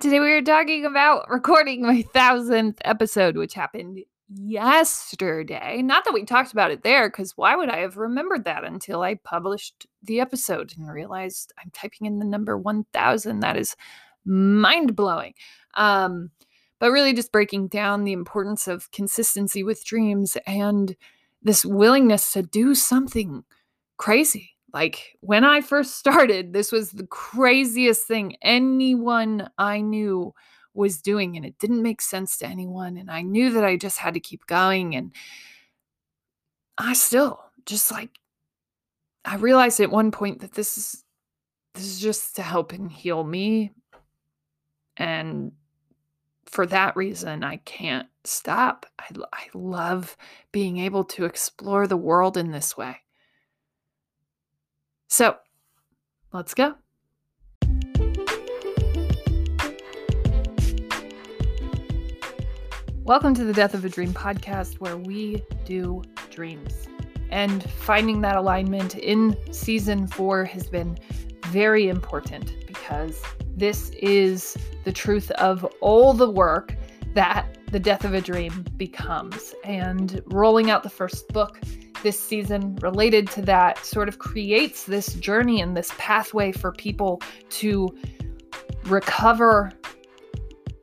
Today we are talking about recording my thousandth episode, which happened yesterday. Not that we talked about it there, because why would I have remembered that until I published the episode and realized I'm typing in the number 1000? That is mind blowing. Um, but really, just breaking down the importance of consistency with dreams and this willingness to do something crazy. Like when I first started, this was the craziest thing anyone I knew was doing and it didn't make sense to anyone and I knew that I just had to keep going and I still just like I realized at one point that this is this is just to help and heal me and for that reason I can't stop. I I love being able to explore the world in this way. So, let's go. Welcome to the Death of a Dream podcast, where we do dreams. And finding that alignment in season four has been very important because this is the truth of all the work that the death of a dream becomes. And rolling out the first book this season related to that sort of creates this journey and this pathway for people to recover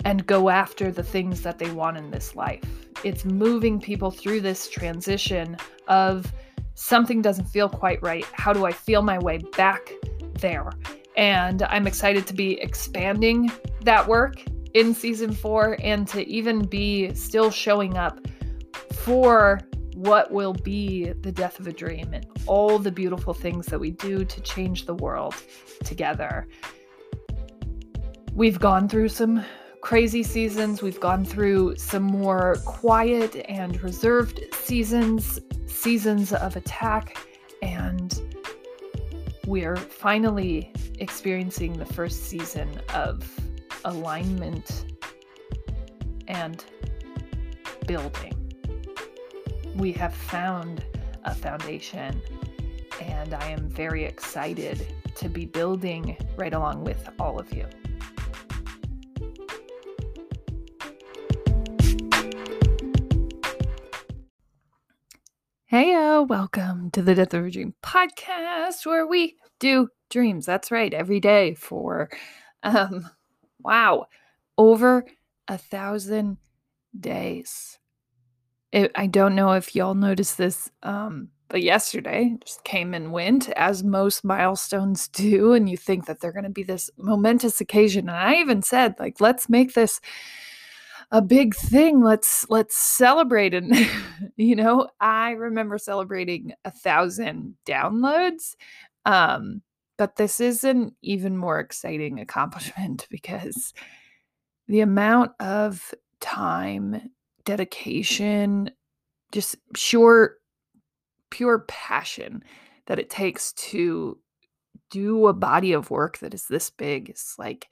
and go after the things that they want in this life. It's moving people through this transition of something doesn't feel quite right. How do I feel my way back there? And I'm excited to be expanding that work in season four and to even be still showing up for what will be the death of a dream and all the beautiful things that we do to change the world together. We've gone through some crazy seasons. We've gone through some more quiet and reserved seasons, seasons of attack, and we're finally experiencing the first season of alignment and building. We have found a foundation, and I am very excited to be building right along with all of you. Heyo, welcome to the Death of a Dream podcast where we do dreams. That's right, every day for um wow, over a thousand days. It, I don't know if y'all noticed this, um, but yesterday just came and went as most milestones do, and you think that they're going to be this momentous occasion. And I even said, like, let's make this a big thing let's let's celebrate and you know i remember celebrating a thousand downloads um but this is an even more exciting accomplishment because the amount of time dedication just pure pure passion that it takes to do a body of work that is this big is like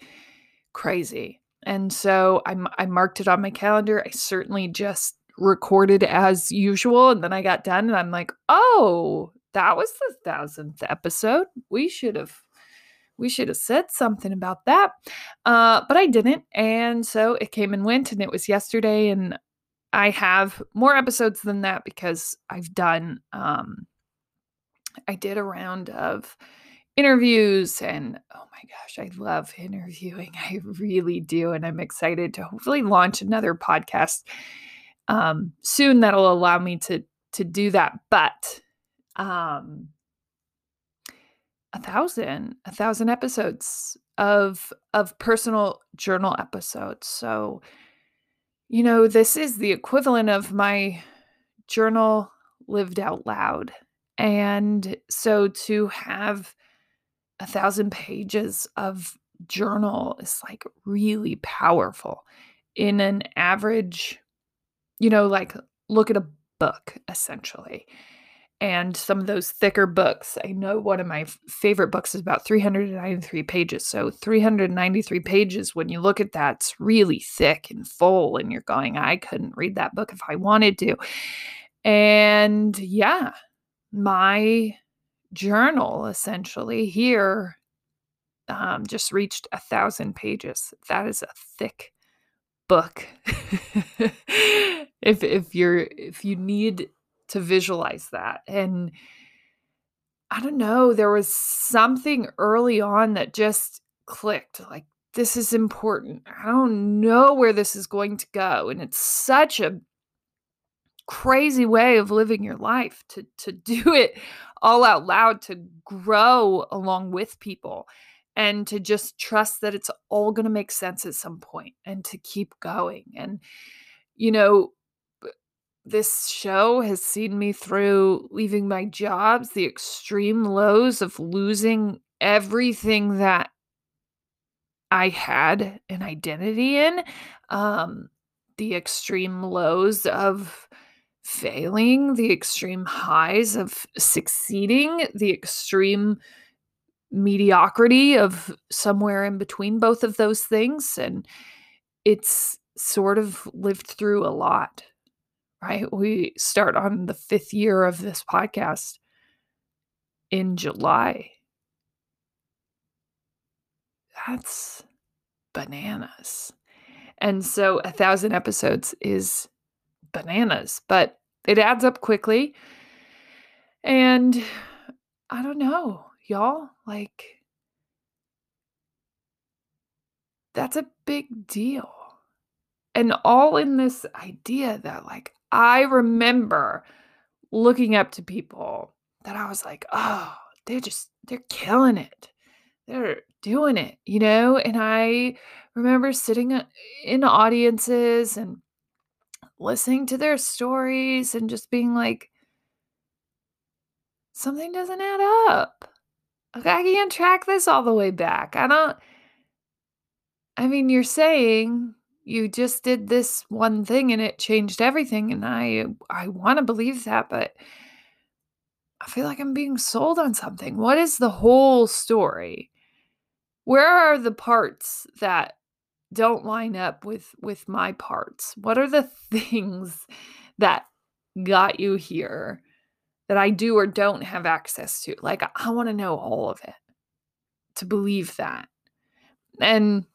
crazy and so I, I marked it on my calendar. I certainly just recorded as usual. And then I got done and I'm like, oh, that was the thousandth episode. We should have we should have said something about that. Uh, but I didn't. And so it came and went, and it was yesterday. And I have more episodes than that because I've done, um, I did a round of interviews and oh my gosh, I love interviewing. I really do. And I'm excited to hopefully launch another podcast um, soon that'll allow me to to do that. But um a thousand, a thousand episodes of of personal journal episodes. So, you know, this is the equivalent of my journal lived out loud. And so to have a thousand pages of journal is like really powerful in an average, you know, like look at a book essentially. And some of those thicker books, I know one of my favorite books is about 393 pages. So 393 pages, when you look at that, it's really thick and full, and you're going, I couldn't read that book if I wanted to. And yeah, my journal essentially here um, just reached a thousand pages. That is a thick book. if if you're if you need to visualize that and I don't know, there was something early on that just clicked like this is important. I don't know where this is going to go and it's such a crazy way of living your life to to do it all out loud to grow along with people and to just trust that it's all going to make sense at some point and to keep going and you know this show has seen me through leaving my jobs the extreme lows of losing everything that I had an identity in um the extreme lows of failing, the extreme highs of succeeding, the extreme mediocrity of somewhere in between both of those things. And it's sort of lived through a lot, right? We start on the fifth year of this podcast in July. That's bananas. And so a thousand episodes is bananas, but it adds up quickly. And I don't know, y'all, like, that's a big deal. And all in this idea that, like, I remember looking up to people that I was like, oh, they're just, they're killing it. They're doing it, you know? And I remember sitting uh, in audiences and listening to their stories and just being like, something doesn't add up. I can't track this all the way back. I don't. I mean, you're saying you just did this one thing and it changed everything, and I I want to believe that, but I feel like I'm being sold on something. What is the whole story? Where are the parts that don't line up with with my parts what are the things that got you here that i do or don't have access to like i want to know all of it to believe that and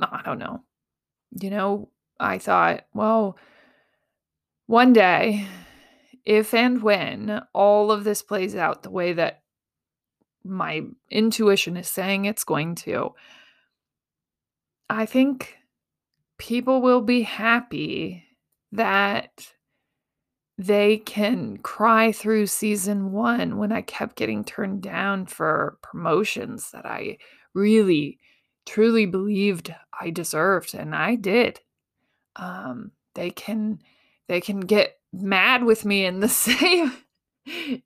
i don't know you know i thought well one day if and when all of this plays out the way that my intuition is saying it's going to I think people will be happy that they can cry through season one when I kept getting turned down for promotions that I really, truly believed I deserved, and I did. Um, they can they can get mad with me in the same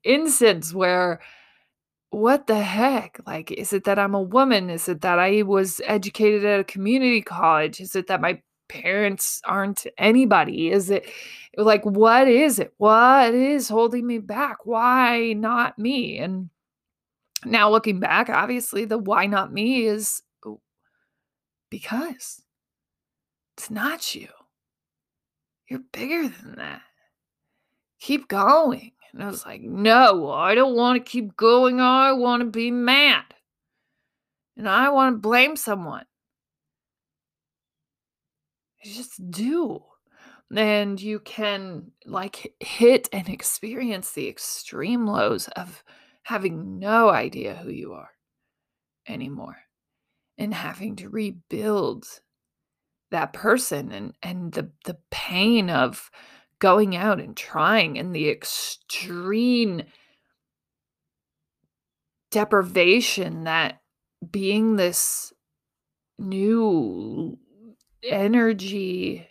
instance where what the heck? Like, is it that I'm a woman? Is it that I was educated at a community college? Is it that my parents aren't anybody? Is it like, what is it? What is holding me back? Why not me? And now looking back, obviously, the why not me is because it's not you. You're bigger than that. Keep going. And I was like, no, I don't want to keep going. I want to be mad. And I want to blame someone. You just do. And you can like hit and experience the extreme lows of having no idea who you are anymore and having to rebuild that person and and the the pain of going out and trying and the extreme deprivation that being this new energy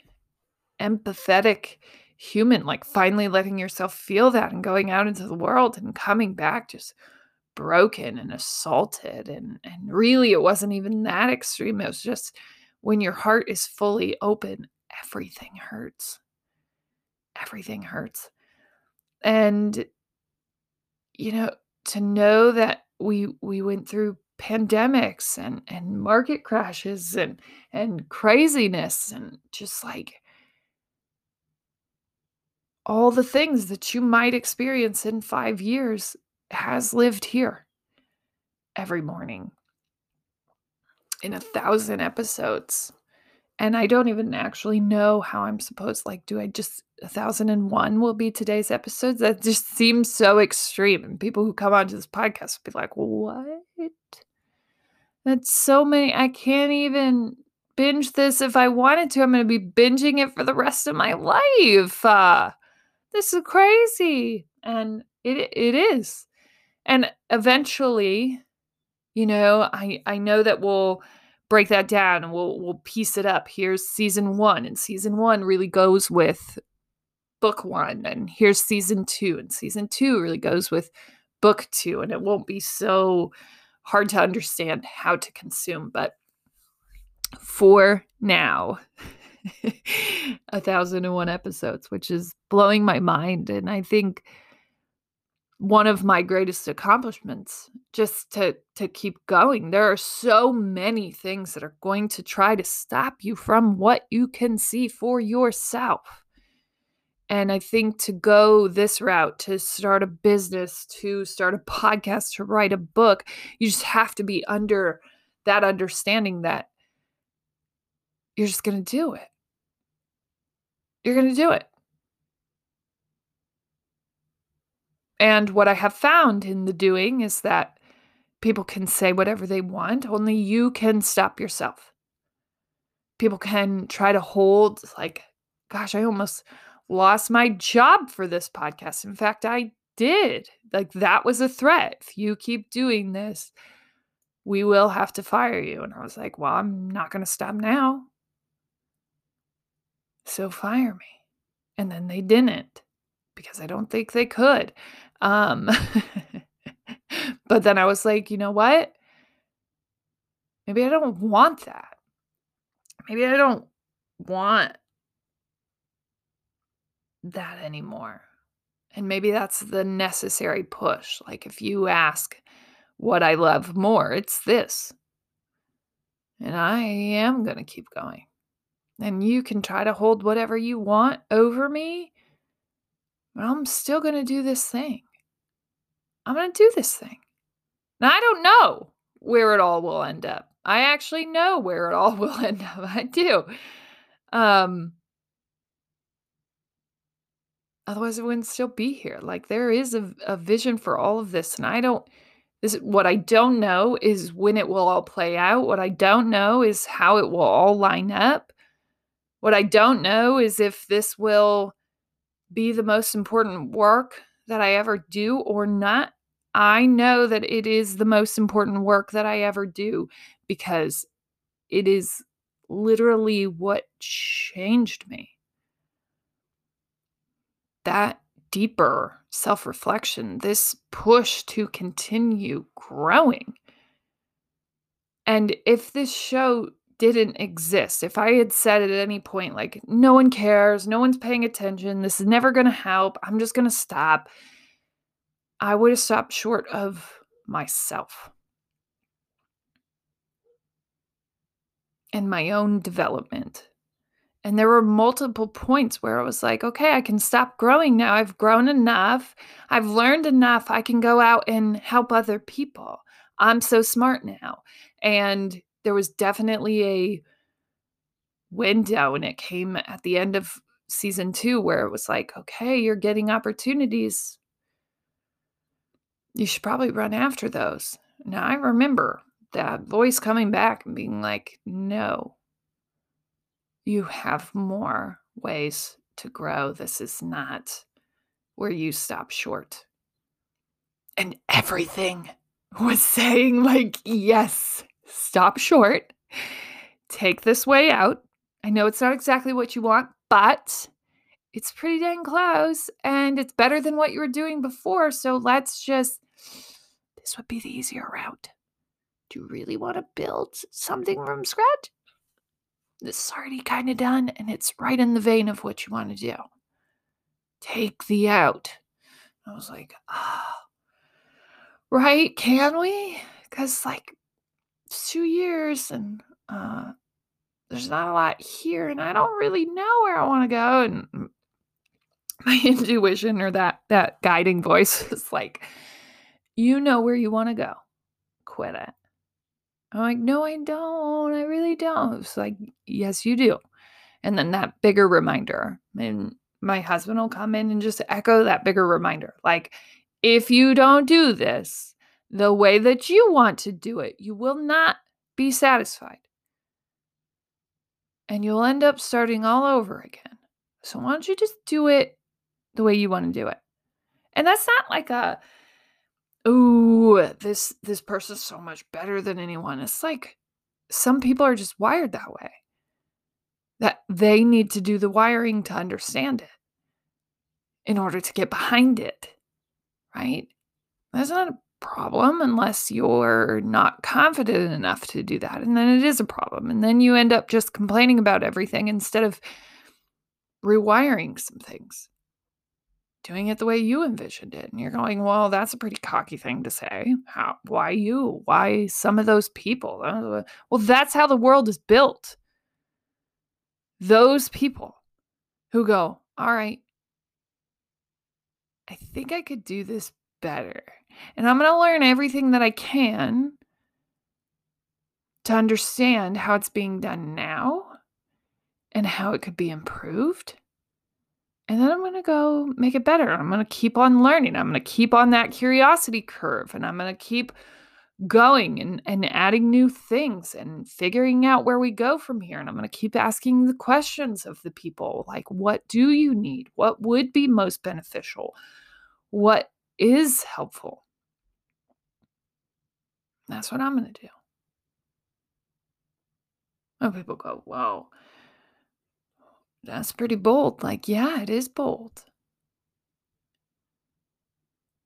empathetic human like finally letting yourself feel that and going out into the world and coming back just broken and assaulted and and really it wasn't even that extreme it was just when your heart is fully open everything hurts everything hurts. And you know, to know that we we went through pandemics and and market crashes and and craziness and just like all the things that you might experience in 5 years has lived here every morning in a thousand episodes. And I don't even actually know how I'm supposed like, do I just a thousand and one will be today's episodes? That just seems so extreme. And people who come onto this podcast will be like, what? That's so many. I can't even binge this if I wanted to. I'm going to be binging it for the rest of my life. Uh, this is crazy. And it it is. And eventually, you know, I I know that we'll break that down and we'll we'll piece it up. Here's season 1 and season 1 really goes with book 1 and here's season 2 and season 2 really goes with book 2 and it won't be so hard to understand how to consume, but for now, a thousand and one episodes, which is blowing my mind. And I think one of my greatest accomplishments just to to keep going. There are so many things that are going to try to stop you from what you can see for yourself. And i think to go this route to start a business to start a podcast to write a book you just have to be under that understanding that you're just going to do it. You're going to do it And what I have found in the doing is that people can say whatever they want, only you can stop yourself. People can try to hold, like, gosh, I almost lost my job for this podcast. In fact, I did. Like, that was a threat. If you keep doing this, we will have to fire you. And I was like, well, I'm not going to stop now. So fire me. And then they didn't because I don't think they could. Um, but then I was like, you know what? Maybe I don't want that. Maybe I don't want that anymore. And maybe that's the necessary push. Like if you ask what I love more, it's this. And I am going to keep going. And you can try to hold whatever you want over me, but I'm still going to do this thing. I'm going to do this thing. Now, I don't know where it all will end up. I actually know where it all will end up. I do. Um, otherwise, I wouldn't still be here. Like, there is a, a vision for all of this. And I don't, this what I don't know is when it will all play out. What I don't know is how it will all line up. What I don't know is if this will be the most important work that I ever do or not. I know that it is the most important work that I ever do because it is literally what changed me. That deeper self reflection, this push to continue growing. And if this show didn't exist, if I had said at any point, like, no one cares, no one's paying attention, this is never going to help, I'm just going to stop, I would have stopped short of myself and my own development. And there were multiple points where I was like, okay, I can stop growing now. I've grown enough. I've learned enough. I can go out and help other people. I'm so smart now. And there was definitely a window, and it came at the end of season two where it was like, okay, you're getting opportunities you should probably run after those. Now, I remember that voice coming back and being like, no, you have more ways to grow. This is not where you stop short. And everything was saying, like, yes, stop short, take this way out. I know it's not exactly what you want, but it's pretty dang close and it's better than what you were doing before. So let's just, this would be the easier route. Do you really want to build something from scratch? This is already kind of done and it's right in the vein of what you want to do. Take the out. I was like, ah, oh, right? Can we? Because, like, it's two years and uh, there's not a lot here and I don't really know where I want to go. And my intuition or that that guiding voice is like you know where you want to go quit it I'm like, no, I don't. I really don't. It's like, yes, you do. And then that bigger reminder. And my husband will come in and just echo that bigger reminder. Like, if you don't do this the way that you want to do it, you will not be satisfied. And you'll end up starting all over again. So why don't you just do it the way you want to do it? And that's not like a oh, this this person's so much better than anyone. It's like some people are just wired that way. That they need to do the wiring to understand it in order to get behind it. Right? That's not a problem unless you're not confident enough to do that. And then it is a problem. And then you end up just complaining about everything instead of rewiring some things doing it the way you envisioned it. And you're going, well, that's a pretty cocky thing to say. How, why you? Why some of those people? Uh, well, that's how the world is built. Those people who go, all right, I think I could do this better. And I'm going to learn everything that I can to understand how it's being done now and how it could be improved and then I'm going to go make it better. I'm going to keep on learning. I'm going to keep on that curiosity curve and I'm going to keep going and, and adding new things and figuring out where we go from here. And I'm going to keep asking the questions of the people like, what do you need? What would be most beneficial? What is helpful? That's what I'm going to do. And people go, whoa, that's pretty bold. Like, yeah, it is bold.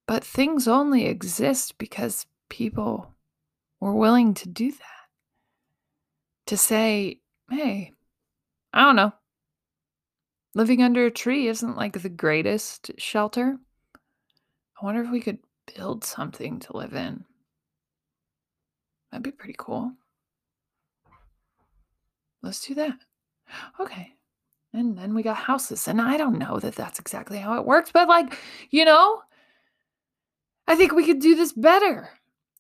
But things only exist because people were willing to do that. To say, hey, I don't know. Living under a tree isn't like the greatest shelter. I wonder if we could build something to live in. That'd be pretty cool. Let's do that. Okay. And then we got houses. And I don't know that that's exactly how it works, but like, you know, I think we could do this better.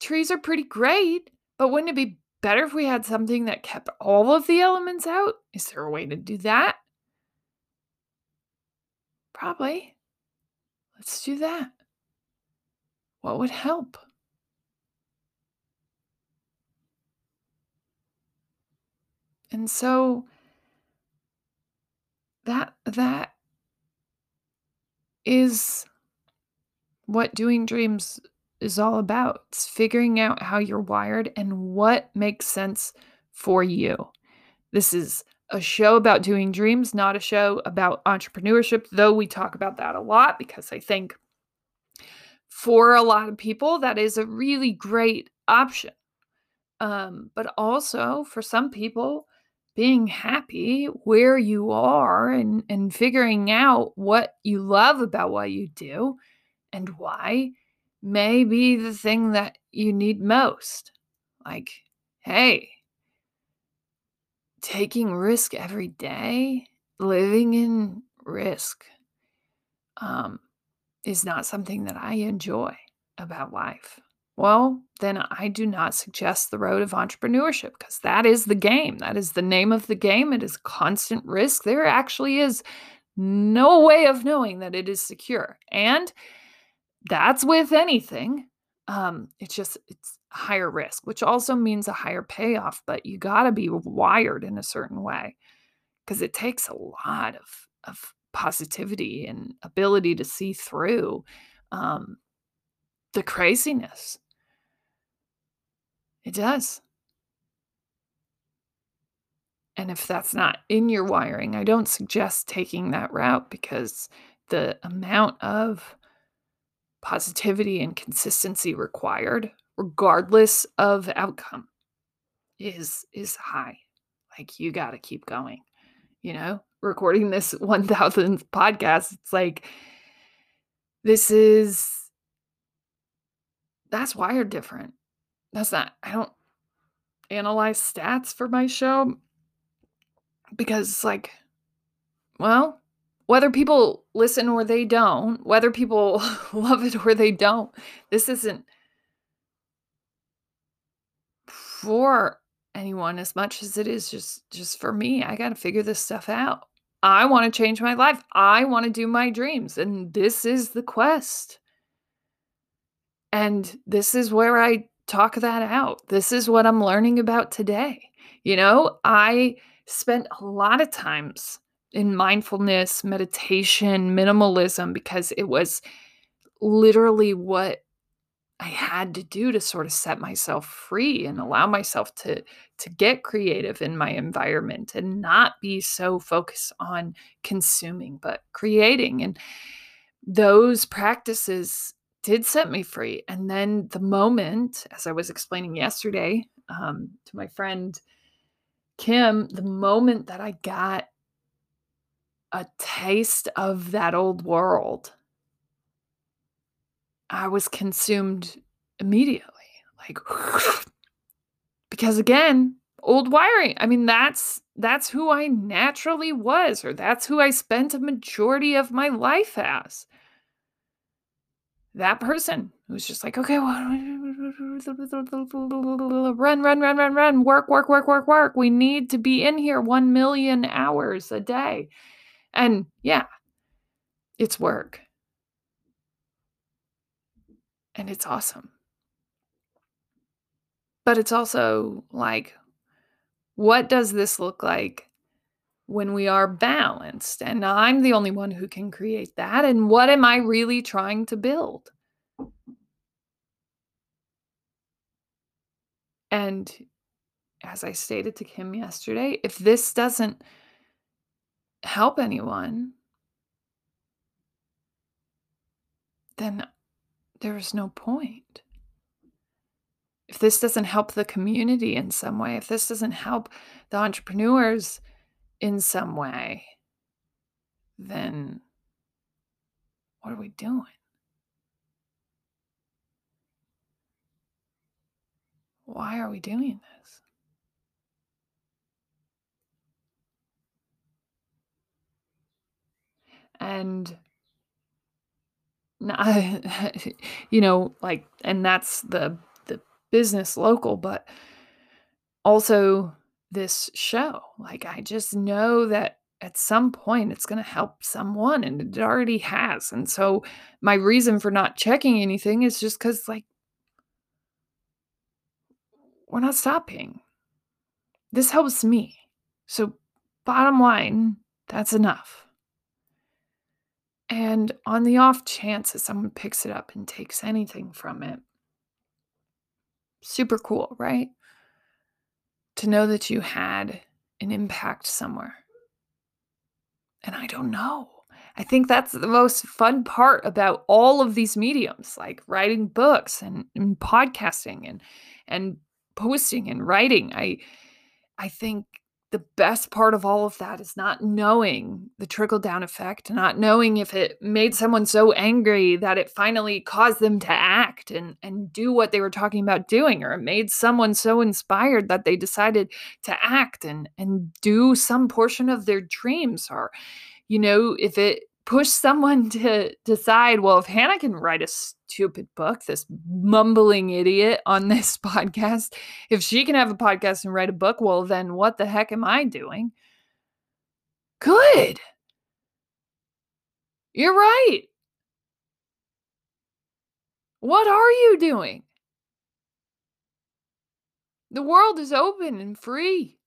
Trees are pretty great, but wouldn't it be better if we had something that kept all of the elements out? Is there a way to do that? Probably. Let's do that. What would help? And so that that is what doing dreams is all about. It's figuring out how you're wired and what makes sense for you. This is a show about doing dreams, not a show about entrepreneurship, though we talk about that a lot because I think for a lot of people that is a really great option. Um, but also for some people, being happy where you are and, and figuring out what you love about what you do and why may be the thing that you need most. Like, hey, taking risk every day, living in risk, um, is not something that I enjoy about life well, then I do not suggest the road of entrepreneurship because that is the game. That is the name of the game. It is constant risk. There actually is no way of knowing that it is secure. And that's with anything. Um, it's just it's higher risk, which also means a higher payoff, but you got to be wired in a certain way because it takes a lot of of positivity and ability to see through um, the craziness it does. And if that's not in your wiring, I don't suggest taking that route because the amount of positivity and consistency required regardless of outcome is is high. Like you got to keep going. You know, recording this 1000th podcast, it's like this is that's wired different that's not I don't analyze stats for my show because it's like well, whether people listen or they don't, whether people love it or they don't, this isn't for anyone as much as it is just just for me. I got to figure this stuff out. I want to change my life. I want to do my dreams and this is the quest. And this is where I talk that out. This is what I'm learning about today. You know, I spent a lot of times in mindfulness, meditation, minimalism because it was literally what I had to do to sort of set myself free and allow myself to to get creative in my environment and not be so focused on consuming but creating and those practices did set me free and then the moment as I was explaining yesterday um, to my friend Kim the moment that I got a taste of that old world I was consumed immediately. Like because again, old wiring. I mean, that's that's who I naturally was or that's who I spent a majority of my life as. That person who's just like, okay, run, run, run, run, run, work, work, work, work, work. We need to be in here 1 million hours a day. And yeah, it's work and it's awesome. But it's also like, what does this look like when we are balanced? And I'm the only one who can create that. And what am I really trying to build? And as I stated to Kim yesterday, if this doesn't help anyone, then there is no point. If this doesn't help the community in some way, if this doesn't help the entrepreneurs in some way, then what are we doing? Why are we doing this? And you know, like, and that's the the business local, but also this show. Like, I just know that at some point it's going to help someone, and it already has. And so, my reason for not checking anything is just because, like, we're not stopping. This helps me. So, bottom line, that's enough. And on the off chance that someone picks it up and takes anything from it, super cool, right? To know that you had an impact somewhere. And I don't know. I think that's the most fun part about all of these mediums, like writing books and, and podcasting and and posting and writing. I I think the best part of all of that is not knowing the trickle down effect, not knowing if it made someone so angry that it finally caused them to act and, and do what they were talking about doing, or it made someone so inspired that they decided to act and, and do some portion of their dreams, or, you know, if it push someone to decide, well, if Hannah can write a stupid book, this mumbling idiot on this podcast, if she can have a podcast and write a book, well, then what the heck am I doing? Good. You're right. What are you doing? The world is open and free.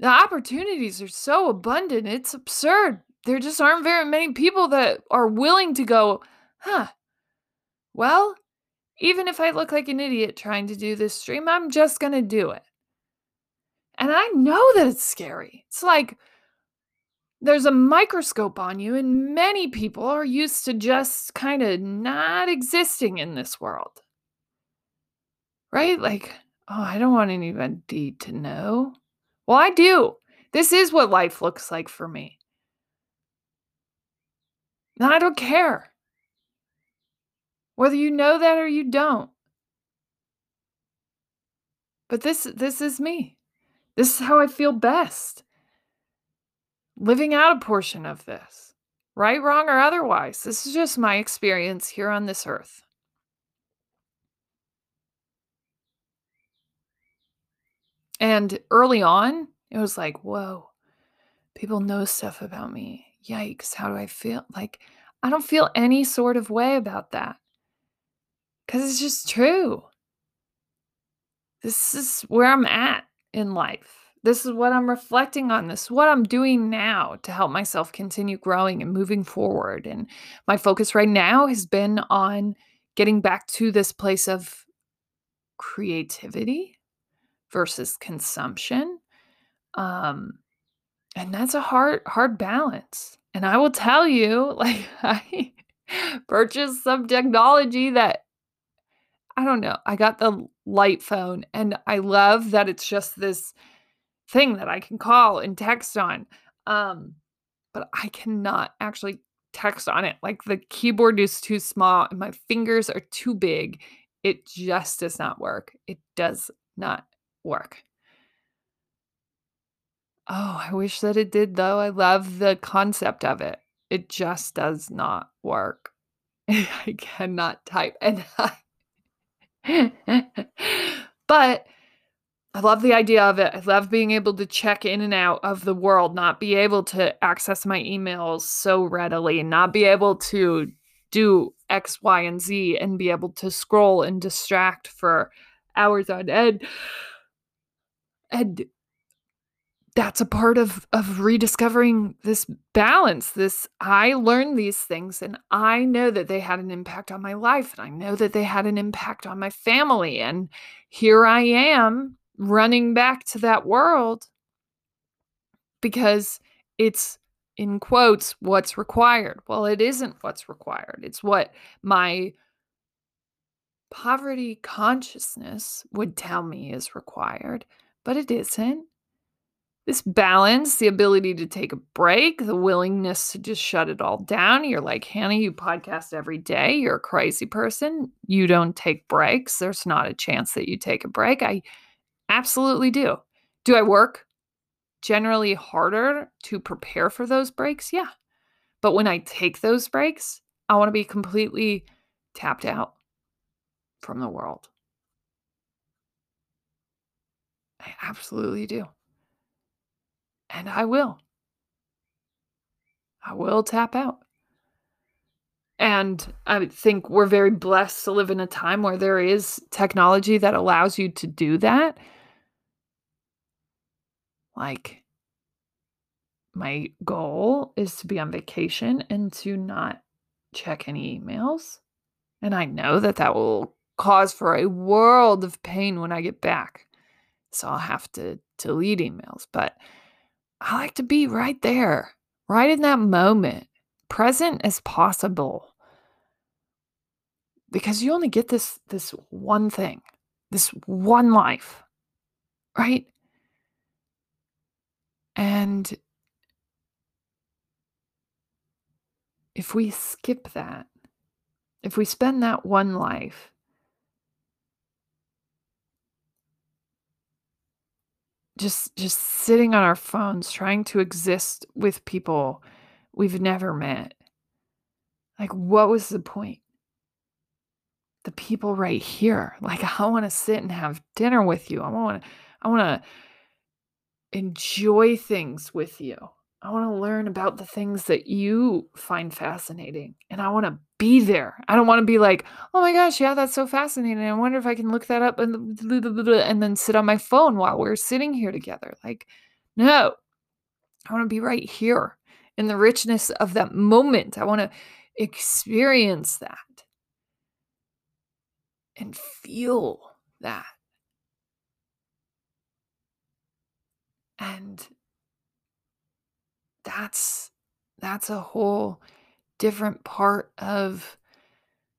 The opportunities are so abundant, it's absurd there just aren't very many people that are willing to go, huh, well, even if I look like an idiot trying to do this stream, I'm just going to do it. And I know that it's scary. It's like there's a microscope on you, and many people are used to just kind of not existing in this world. Right? Like, oh, I don't want anybody to know. Well, I do. This is what life looks like for me. And I don't care. Whether you know that or you don't. But this this is me. This is how I feel best. Living out a portion of this. Right, wrong, or otherwise. This is just my experience here on this earth. And early on, it was like, whoa, people know stuff about me. Yikes, how do I feel? Like, I don't feel any sort of way about that because it's just true. This is where I'm at in life. This is what I'm reflecting on. This is what I'm doing now to help myself continue growing and moving forward. And my focus right now has been on getting back to this place of creativity versus consumption. Um, and that's a hard, hard balance. And I will tell you, like, I purchased some technology that I don't know. I got the light phone and I love that it's just this thing that I can call and text on. Um, but I cannot actually text on it. Like the keyboard is too small and my fingers are too big. It just does not work. It does not work. Oh, I wish that it did though. I love the concept of it. It just does not work. I cannot type and I but I love the idea of it. I love being able to check in and out of the world, not be able to access my emails so readily, not be able to do X, Y, and Z, and be able to scroll and distract for hours on end. And that's a part of of rediscovering this balance this i learned these things and i know that they had an impact on my life and i know that they had an impact on my family and here i am running back to that world because it's in quotes what's required. Well it isn't what's required. It's what my poverty consciousness would tell me is required but it isn't this balance, the ability to take a break, the willingness to just shut it all down. You're like, Hannah, you podcast every day. You're a crazy person. You don't take breaks. There's not a chance that you take a break. I absolutely do. Do I work generally harder to prepare for those breaks? Yeah. But when I take those breaks, I want to be completely tapped out from the world. I absolutely do. And I will. I will tap out. And I think we're very blessed to live in a time where there is technology that allows you to do that. Like, my goal is to be on vacation and to not check any emails. And I know that that will cause for a world of pain when I get back. So I'll have to delete emails. But I like to be right there, right in that moment, present as possible. Because you only get this this one thing, this one life, right? And if we skip that, if we spend that one life just just sitting on our phones trying to exist with people we've never met. Like what was the point? The people right here. Like i want to sit and have dinner with you. I want to i want to enjoy things with you. I want to learn about the things that you find fascinating and I want to be there. I don't want to be like, oh my gosh, yeah, that's so fascinating. I wonder if I can look that up and, and then sit on my phone while we're sitting here together. Like, no, I want to be right here in the richness of that moment. I want to experience that and feel that. And that's that's a whole different part of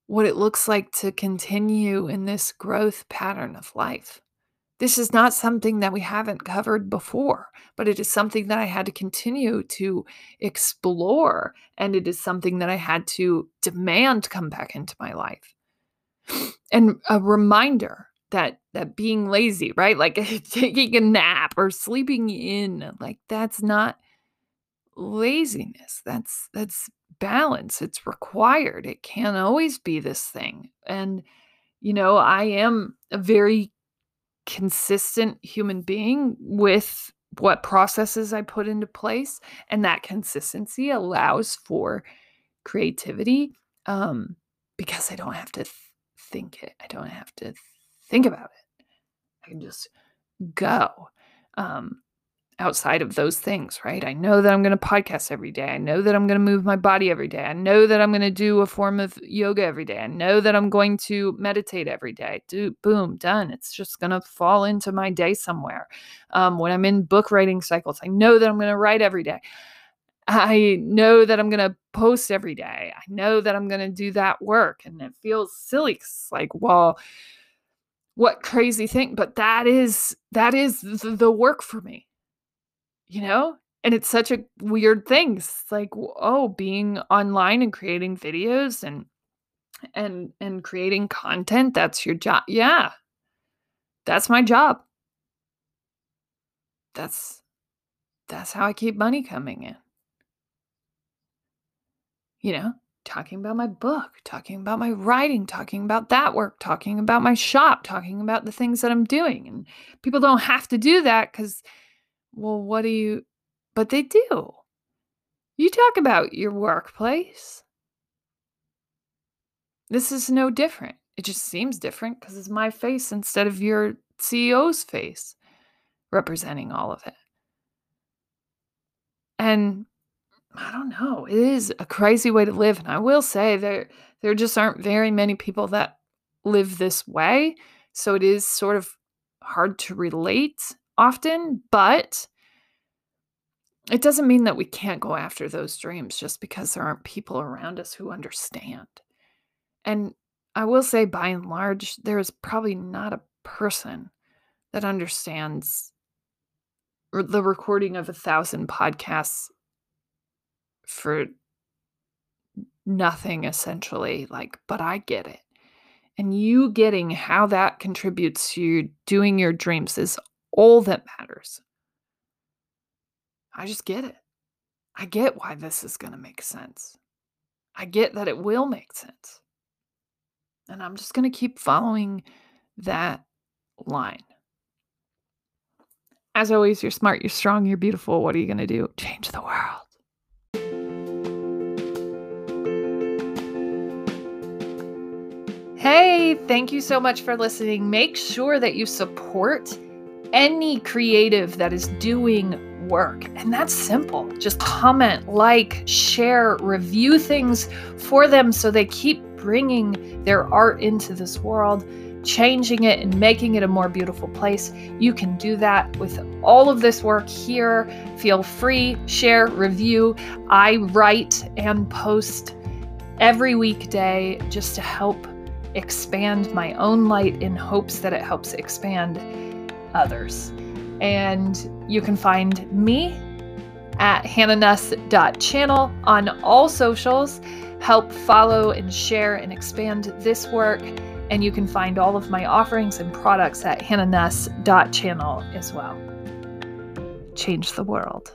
what it looks like to continue in this growth pattern of life. This is not something that we haven't covered before, but it is something that I had to continue to explore. And it is something that I had to demand come back into my life. And a reminder that that being lazy, right? Like taking a nap or sleeping in, like that's not laziness. That's that's balance. It's required. It can't always be this thing. And you know, I am a very consistent human being with what processes I put into place. And that consistency allows for creativity um, because I don't have to th- think it. I don't have to think about it. I can just go. Um, outside of those things, right? I know that I'm going to podcast every day. I know that I'm going to move my body every day. I know that I'm going to do a form of yoga every day. I know that I'm going to meditate every day. Do boom, done. It's just going to fall into my day somewhere. Um, when I'm in book writing cycles, I know that I'm going to write every day. I know that I'm going to post every day. I know that I'm going to do that work. And it feels silly. Like, well, what crazy thing. But that is, that is the work for me you know? And it's such a weird thing. It's like, oh, being online and creating videos and and and creating content, that's your job. Yeah. That's my job. That's that's how I keep money coming in. You know, talking about my book, talking about my writing, talking about that work, talking about my shop, talking about the things that I'm doing. And people don't have to do that cuz well, what do you but they do. You talk about your workplace. This is no different. It just seems different because it's my face instead of your CEO's face representing all of it. And I don't know, it is a crazy way to live. And I will say there there just aren't very many people that live this way. So it is sort of hard to relate often, but it doesn't mean that we can't go after those dreams just because there aren't people around us who understand. And I will say, by and large, there is probably not a person that understands the recording of a thousand podcasts for nothing essentially like but i get it and you getting how that contributes to you doing your dreams is all that matters I just get it. I get why this is going to make sense. I get that it will make sense. And I'm just going to keep following that line. As always, you're smart, you're strong, you're beautiful. What are you going to do? Change the world. Hey, thank you so much for listening. Make sure that you support any creative that is doing work. And that's simple. Just comment, like, share, review things for them so they keep bringing their art into this world, changing it and making it a more beautiful place. You can do that with all of this work here. Feel free, share, review. I write and post every weekday just to help expand my own light in hopes that it helps expand others. And you can find me at hannahnuss.channel on all socials. Help follow and share and expand this work. And you can find all of my offerings and products at hannahnuss.channel as well. Change the world.